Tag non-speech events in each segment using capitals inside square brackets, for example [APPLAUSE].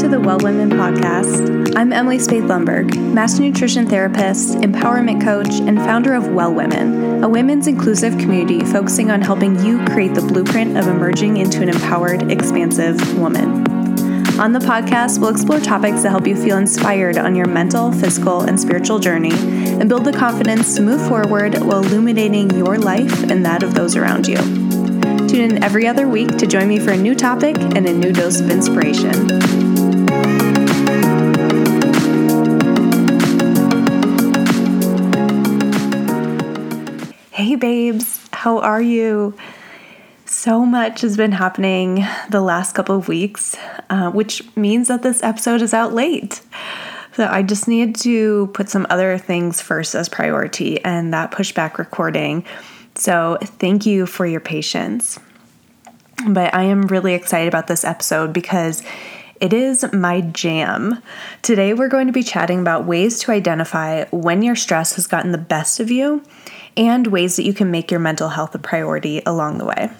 to the Well Women podcast. I'm Emily Spaeth Lumberg, master nutrition therapist, empowerment coach, and founder of Well Women, a women's inclusive community focusing on helping you create the blueprint of emerging into an empowered, expansive woman. On the podcast, we'll explore topics that help you feel inspired on your mental, physical, and spiritual journey and build the confidence to move forward while illuminating your life and that of those around you. Tune in every other week to join me for a new topic and a new dose of inspiration. Babes, how are you? So much has been happening the last couple of weeks, uh, which means that this episode is out late. So I just needed to put some other things first as priority, and that push back recording so, thank you for your patience. But I am really excited about this episode because it is my jam. Today, we're going to be chatting about ways to identify when your stress has gotten the best of you and ways that you can make your mental health a priority along the way.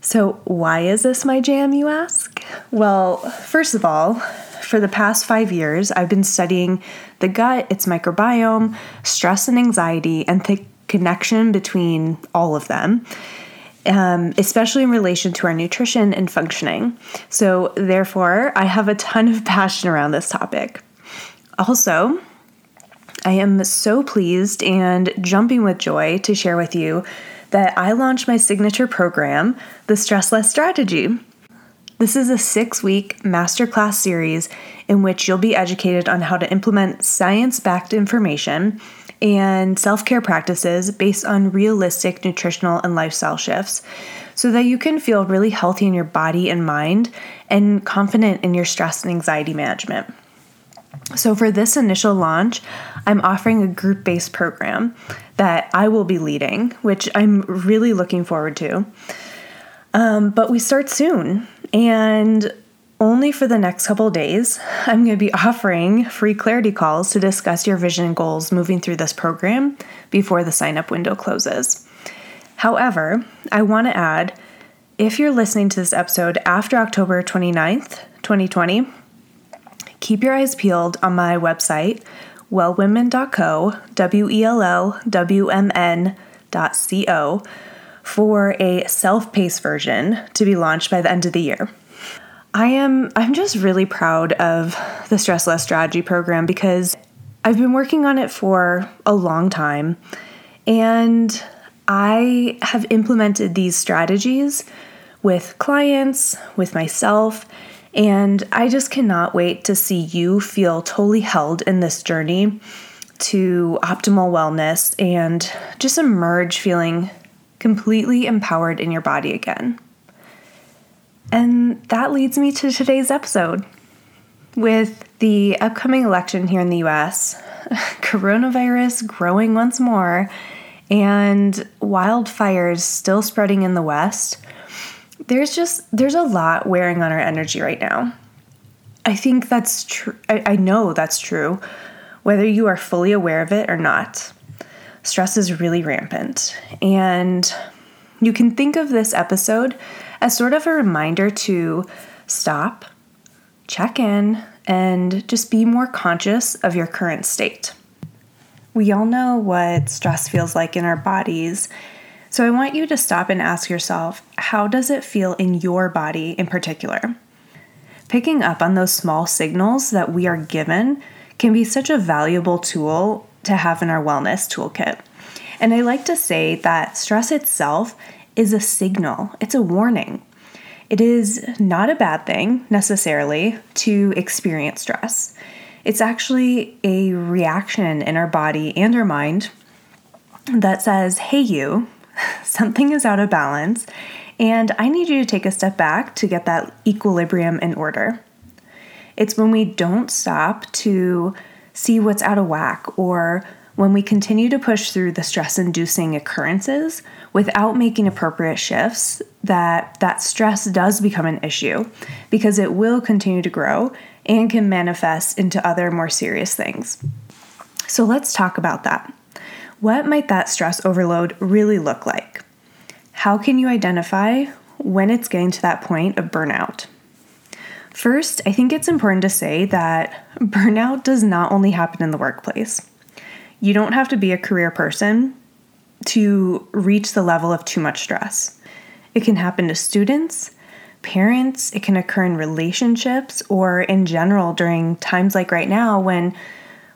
So, why is this my jam, you ask? Well, first of all, for the past five years, I've been studying the gut, its microbiome, stress and anxiety, and the connection between all of them. Um, especially in relation to our nutrition and functioning. So, therefore, I have a ton of [LAUGHS] passion around this topic. Also, I am so pleased and jumping with joy to share with you that I launched my signature program, the Stress Less Strategy. This is a six week masterclass series in which you'll be educated on how to implement science backed information and self care practices based on realistic nutritional and lifestyle shifts so that you can feel really healthy in your body and mind and confident in your stress and anxiety management. So, for this initial launch, I'm offering a group based program that I will be leading, which I'm really looking forward to. Um, but we start soon, and only for the next couple days, I'm going to be offering free clarity calls to discuss your vision goals moving through this program before the sign up window closes. However, I want to add if you're listening to this episode after October 29th, 2020, keep your eyes peeled on my website, wellwmn.co, W E L L W M N.co, for a self paced version to be launched by the end of the year. I am I'm just really proud of the Stress Less Strategy program because I've been working on it for a long time and I have implemented these strategies with clients, with myself, and I just cannot wait to see you feel totally held in this journey to optimal wellness and just emerge feeling completely empowered in your body again. And that leads me to today's episode. With the upcoming election here in the US, [LAUGHS] coronavirus growing once more, and wildfires still spreading in the West, there's just there's a lot wearing on our energy right now. I think that's true. I, I know that's true, whether you are fully aware of it or not. Stress is really rampant, and you can think of this episode as sort of a reminder to stop, check in, and just be more conscious of your current state. We all know what stress feels like in our bodies. So I want you to stop and ask yourself how does it feel in your body in particular? Picking up on those small signals that we are given can be such a valuable tool to have in our wellness toolkit. And I like to say that stress itself is a signal, it's a warning. It is not a bad thing necessarily to experience stress. It's actually a reaction in our body and our mind that says, hey, you, [LAUGHS] something is out of balance, and I need you to take a step back to get that equilibrium in order. It's when we don't stop to see what's out of whack or when we continue to push through the stress inducing occurrences without making appropriate shifts that that stress does become an issue because it will continue to grow and can manifest into other more serious things. So let's talk about that. What might that stress overload really look like? How can you identify when it's getting to that point of burnout? First, I think it's important to say that [LAUGHS] burnout does not only happen in the workplace. You don't have to be a career person to reach the level of too much stress. It can happen to students, parents, it can occur in relationships, or in general during times like right now when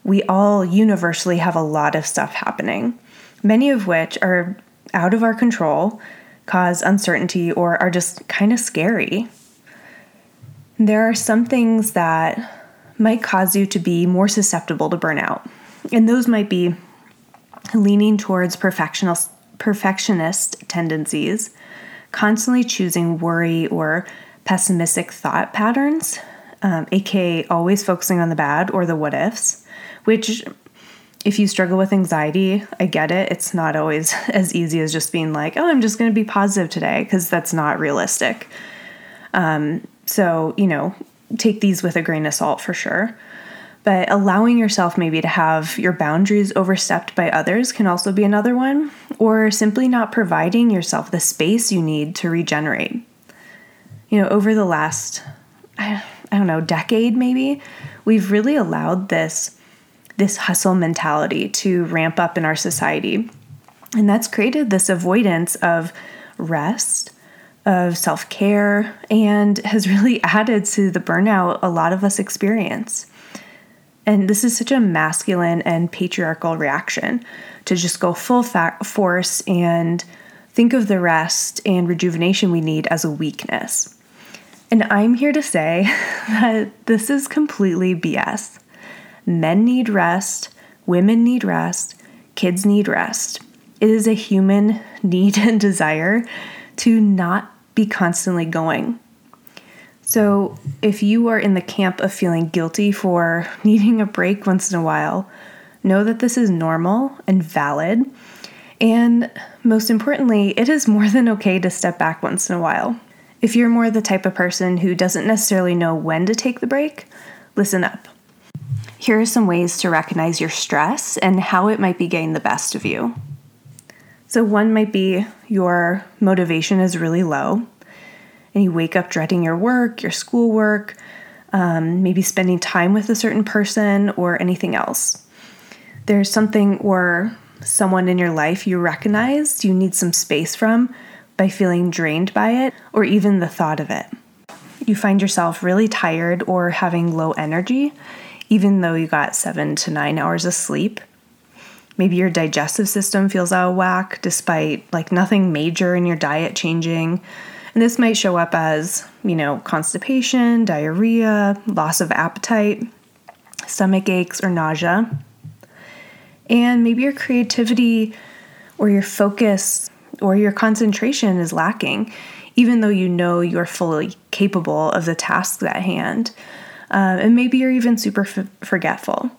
we all universally have a lot of stuff happening, many of which are out of our control, cause uncertainty, or are just kind of scary. There are some things that might cause you to be more susceptible to burnout, and those might be leaning towards perfectionist, tendencies, constantly choosing worry or pessimistic thought patterns, um, aka always focusing on the bad or the what ifs, which if you struggle with anxiety, I get it. It's not always [LAUGHS] as easy as just being like, oh, I'm just going to be positive today, because that's not realistic. Um, so, you know, take these with a grain of salt for sure. But allowing yourself maybe to have your boundaries overstepped by others can also be another one, or simply not providing yourself the space you need to regenerate. You know, over the last, I don't know, decade maybe, we've really allowed this this hustle mentality to ramp up in our society. And that's created this avoidance of rest, of self care, and has [LAUGHS] really added to the burnout a lot of us experience. And this is such a masculine and patriarchal reaction to just go full force and think of the rest and rejuvenation we need as a weakness. And I'm here to say [LAUGHS] that this is completely BS. Men need rest, women need rest, kids need rest. It is a human [LAUGHS] need and desire to not be constantly going. So, if you are in the camp of feeling guilty for [LAUGHS] needing a break once in a while, know that this is normal and valid. And most importantly, it is more than okay to step back once in a while. If you're more the type of person who doesn't necessarily know when to take the break, listen up. Here are some ways to recognize your stress and how it might be getting the best of you. So, one might be your motivation is really low, and you wake up dreading your work, your schoolwork, um, maybe spending time with a certain person or anything else. There's something or someone in your life you recognize you need some space from by feeling drained by it or even the thought of it. You find yourself really tired or having low energy, even though you got seven to nine hours of sleep. Maybe your digestive system feels out of whack despite like nothing major in your diet changing. And this might show up as, you know, constipation, diarrhea, loss of appetite, stomach aches, or nausea. And maybe your creativity or your focus or your concentration is lacking, even though you know you're fully capable of the tasks at hand. Uh, and maybe you're even super f- forgetful.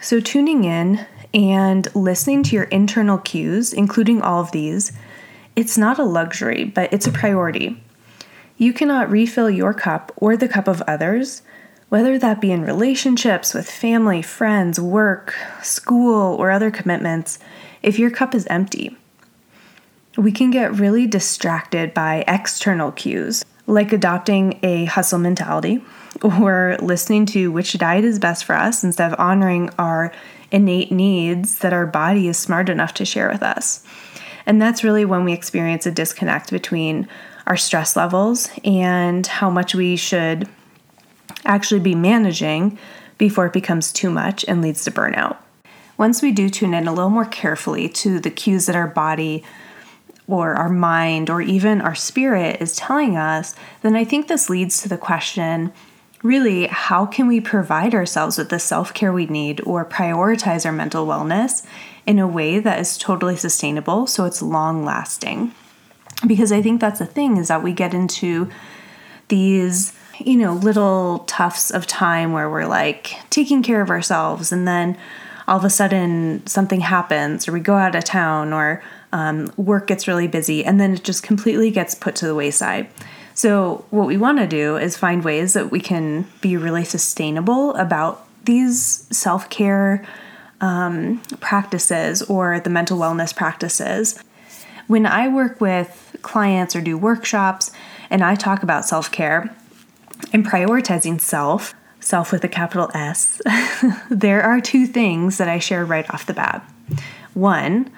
So, tuning in and listening to your internal cues, including all of these, it's not a luxury, but it's a priority. You cannot refill your cup or the cup of others, whether that be in relationships with family, friends, work, school, or other commitments, if your cup is empty. We can get really distracted by external cues, like adopting a hustle mentality or listening to which diet is best for us instead of honoring our innate needs that our body is smart enough to share with us. And that's really when we experience a disconnect between our stress levels and how much we should actually be managing before it becomes too much and leads to burnout. Once we do tune in a little more carefully to the cues that our body or our mind or even our spirit is telling us, then I think this leads to the question really, how can we provide ourselves with the self care we need or prioritize our mental wellness in a way that is totally sustainable so it's long lasting? Because I think that's the thing is that we get into these, you know, little tufts of time where we're like taking care of ourselves and then all of a sudden something happens or we go out of town or um, work gets really busy and then it just completely gets put to the wayside. So, what we want to do is find ways that we can be really sustainable about these self care um, practices or the mental wellness practices. When I work with clients or do workshops and I talk about self care, and prioritizing self, self with a capital S, [LAUGHS] there are two things that I share right off the bat. One,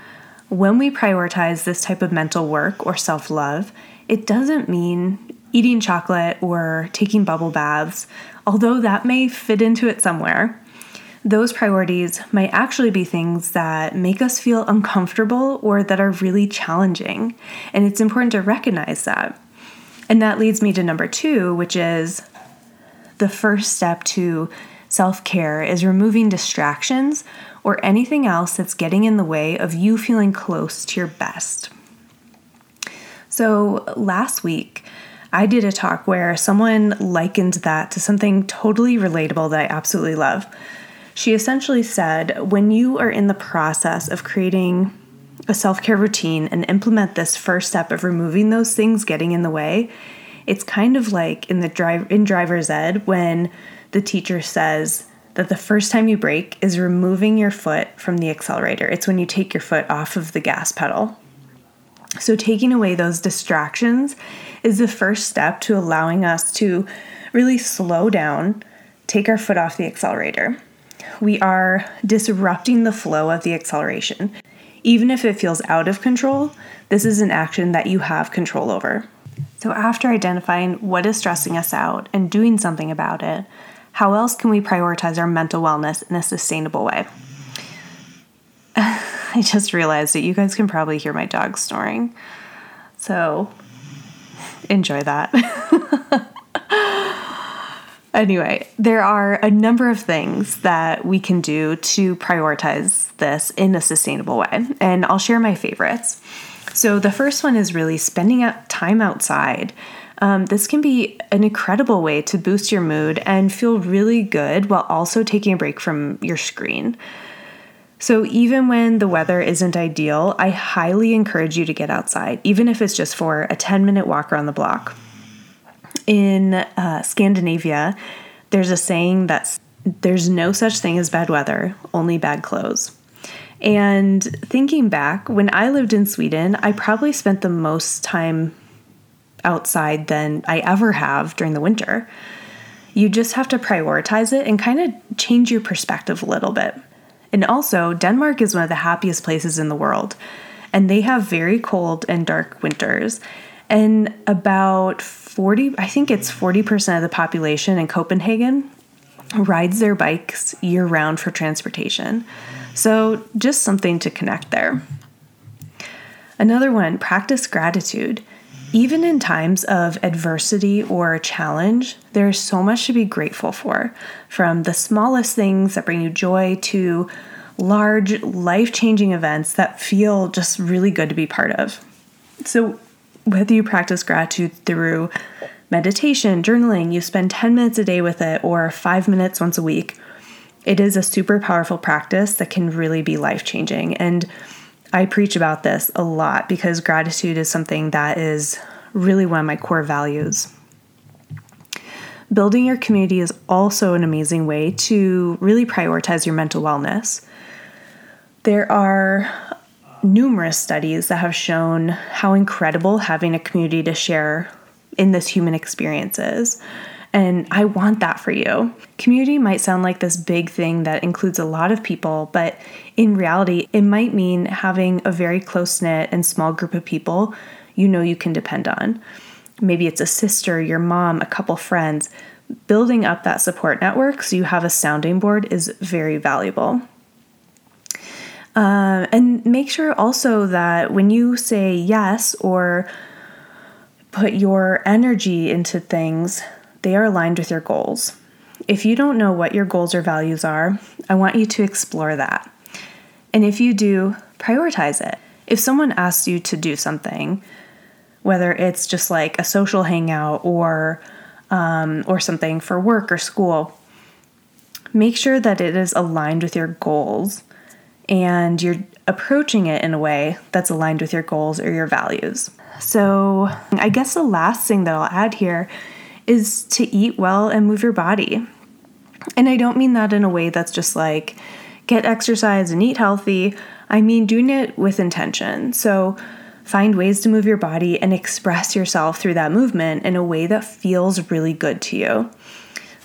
when we prioritize this type of mental work or self love, it doesn't mean eating chocolate or taking bubble baths, although that may fit into it somewhere. Those priorities might actually be things that make us feel uncomfortable or that are really challenging. And it's important to recognize that. And that leads me to number two, which is the first step to self care is removing distractions or anything else that's getting in the way of you feeling close to your best. So, last week, I did a talk where someone likened that to something totally relatable that I absolutely love. She essentially said, when you are in the process of creating a self care routine and implement this first step of removing those things getting in the way, it's kind of like in the drive in driver's ed when the teacher says, that the first time you brake is removing your foot from the accelerator. It's when you take your foot off of the gas pedal. So, taking away those distractions is the first step to allowing us to really slow down, take our foot off the accelerator. We are disrupting the flow of the acceleration. Even if it feels out of control, this is an action that you have control over. So, after identifying what is stressing us out and doing something about it, how else can we prioritize our mental wellness in a sustainable way? [LAUGHS] I just realized that you guys can probably hear my dog snoring. So enjoy that. [LAUGHS] anyway, there are a number of things that we can do to prioritize this in a sustainable way, and I'll share my favorites. So, the first one is really spending time outside um, this can be an incredible way to boost your mood and feel really good while also taking a break from your screen. So, even when the weather isn't ideal, I highly encourage you to get outside, even if it's just for a 10 minute walk around the block. In uh, Scandinavia, there's a saying that there's no such thing as bad weather, only bad clothes. And thinking back, when I lived in Sweden, I probably spent the most time outside than I ever have during the winter. You just have to prioritize it and kind of change your perspective a little bit. And also, Denmark is one of the happiest places in the world, and they have very cold and dark winters. And about 40, I think it's 40% of the population in Copenhagen rides their bikes year round for transportation. So, just something to connect there. Another one practice gratitude. Even in times of adversity or challenge, there's so much to be grateful for, from the smallest things that bring you joy to large, life changing events that feel just really good to be part of. So, whether you practice gratitude through meditation, journaling, you spend 10 minutes a day with it, or five minutes once a week, it is a super powerful practice that can really be life changing. And I preach about this a lot because gratitude is something that is really one of my core values. Building your community is also an amazing way to really prioritize your mental wellness. There are numerous studies that have shown how incredible having a community to share in this human experience is. And I want that for you. Community might sound like this big thing that includes a lot of people, but in reality, it might mean having a very close knit and small group of people you know you can depend on. Maybe it's a sister, your mom, a couple friends. Building up that support network so you have a sounding board is very valuable. Uh, and make sure also that when you say yes or put your energy into things, they are aligned with your goals. If you don't know what your goals or values are, I want you to explore that. And if you do, prioritize it. If someone asks you to do something, whether it's just like a social hangout or um, or something for work or school, make sure that it is aligned with your goals and you're approaching it in a way that's aligned with your goals or your values. So, I guess the last thing that I'll add here is to eat well and move your body. And I don't mean that in a way that's just like get exercise and eat healthy. I mean doing it with intention. So, Find ways to move your body and express yourself through that movement in a way that feels really good to you.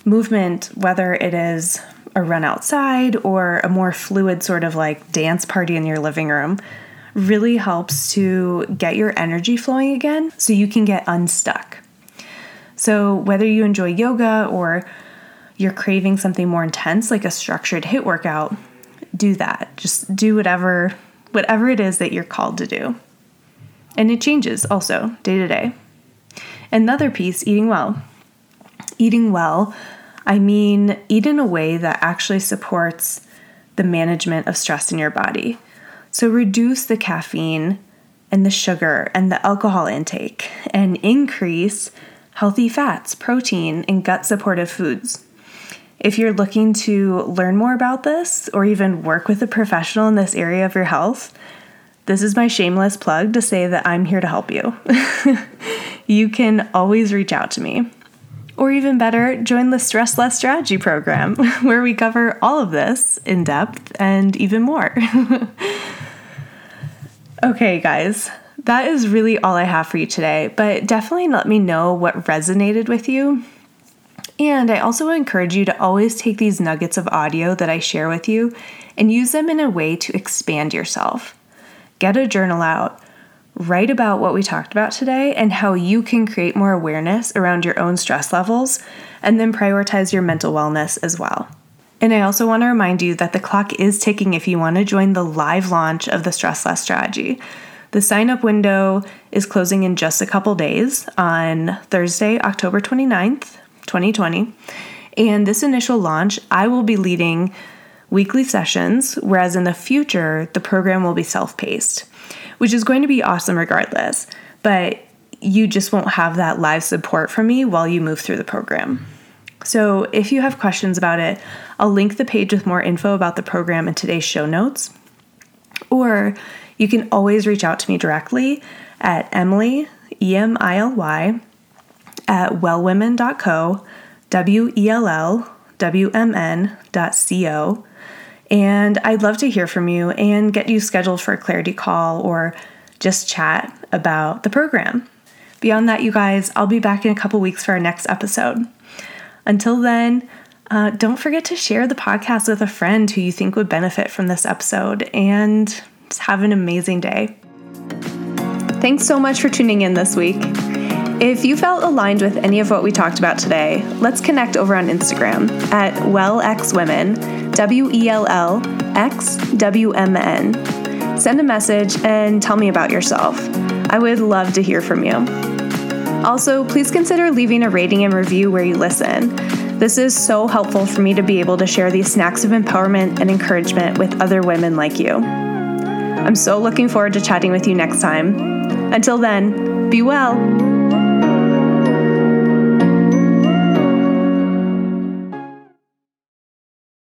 Movement, whether it is a run outside or a more fluid sort of like dance party in your living room, really helps to get your energy flowing again so you can get unstuck. So, whether you enjoy yoga or you're craving something more intense like a structured HIIT workout, do that. Just do whatever whatever it is that you're called to do. And it changes also day to day. Another piece, eating well. Eating well, I mean eat in a way that actually supports the management of stress in your body. So reduce the caffeine and the sugar and the alcohol intake and increase healthy fats, protein, and gut supportive foods. If you're looking to learn more about this or even work with a professional in this area of your health, this is my shameless plug to say that I'm here to help you. [LAUGHS] you can always reach out to me. Or even better, join the Stress Less Strategy program, [LAUGHS] where we cover all of this in depth and even more. [LAUGHS] okay, guys, that is really all I have for you today, but definitely let me know what resonated with you. And I also encourage you to always take these nuggets of audio that I share with you and use them in a way to expand yourself. Get a journal out, write about what we talked about today and how you can create more awareness around your own stress levels, and then prioritize your mental wellness as well. And I also want to remind you that the clock is ticking if you want to join the live launch of the Stress Less Strategy. The sign up window is closing in just a couple days on Thursday, October 29th, 2020. And this initial launch, I will be leading weekly sessions, whereas in the future, the program will be self paced, which is going to be awesome regardless. But you just won't have that live support from me while you move through the program. So, if you have questions about it, I'll link the page with more info about the program in today's show notes. Or you can always reach out to me directly at Emily, E M I L Y, at wellwmn.co, W E L L W M N.co. And I'd love to hear from you and get you scheduled for a clarity call or just chat about the program. Beyond that, you guys, I'll be back in a couple weeks for our next episode. Until then, uh, don't forget to share the podcast with a friend who you think would benefit from this episode and have an amazing day. Thanks so much for tuning in this week. If you felt aligned with any of what we talked about today, let's connect over on Instagram at WellXWmn, W E L L X W M N. Send a message and tell me about yourself. I would love to hear from you. Also, please consider leaving a rating and review where you listen. This is so helpful for me to be able to share these snacks of empowerment and encouragement with other women like you. I'm so looking forward to chatting with you next time. Until then, be well.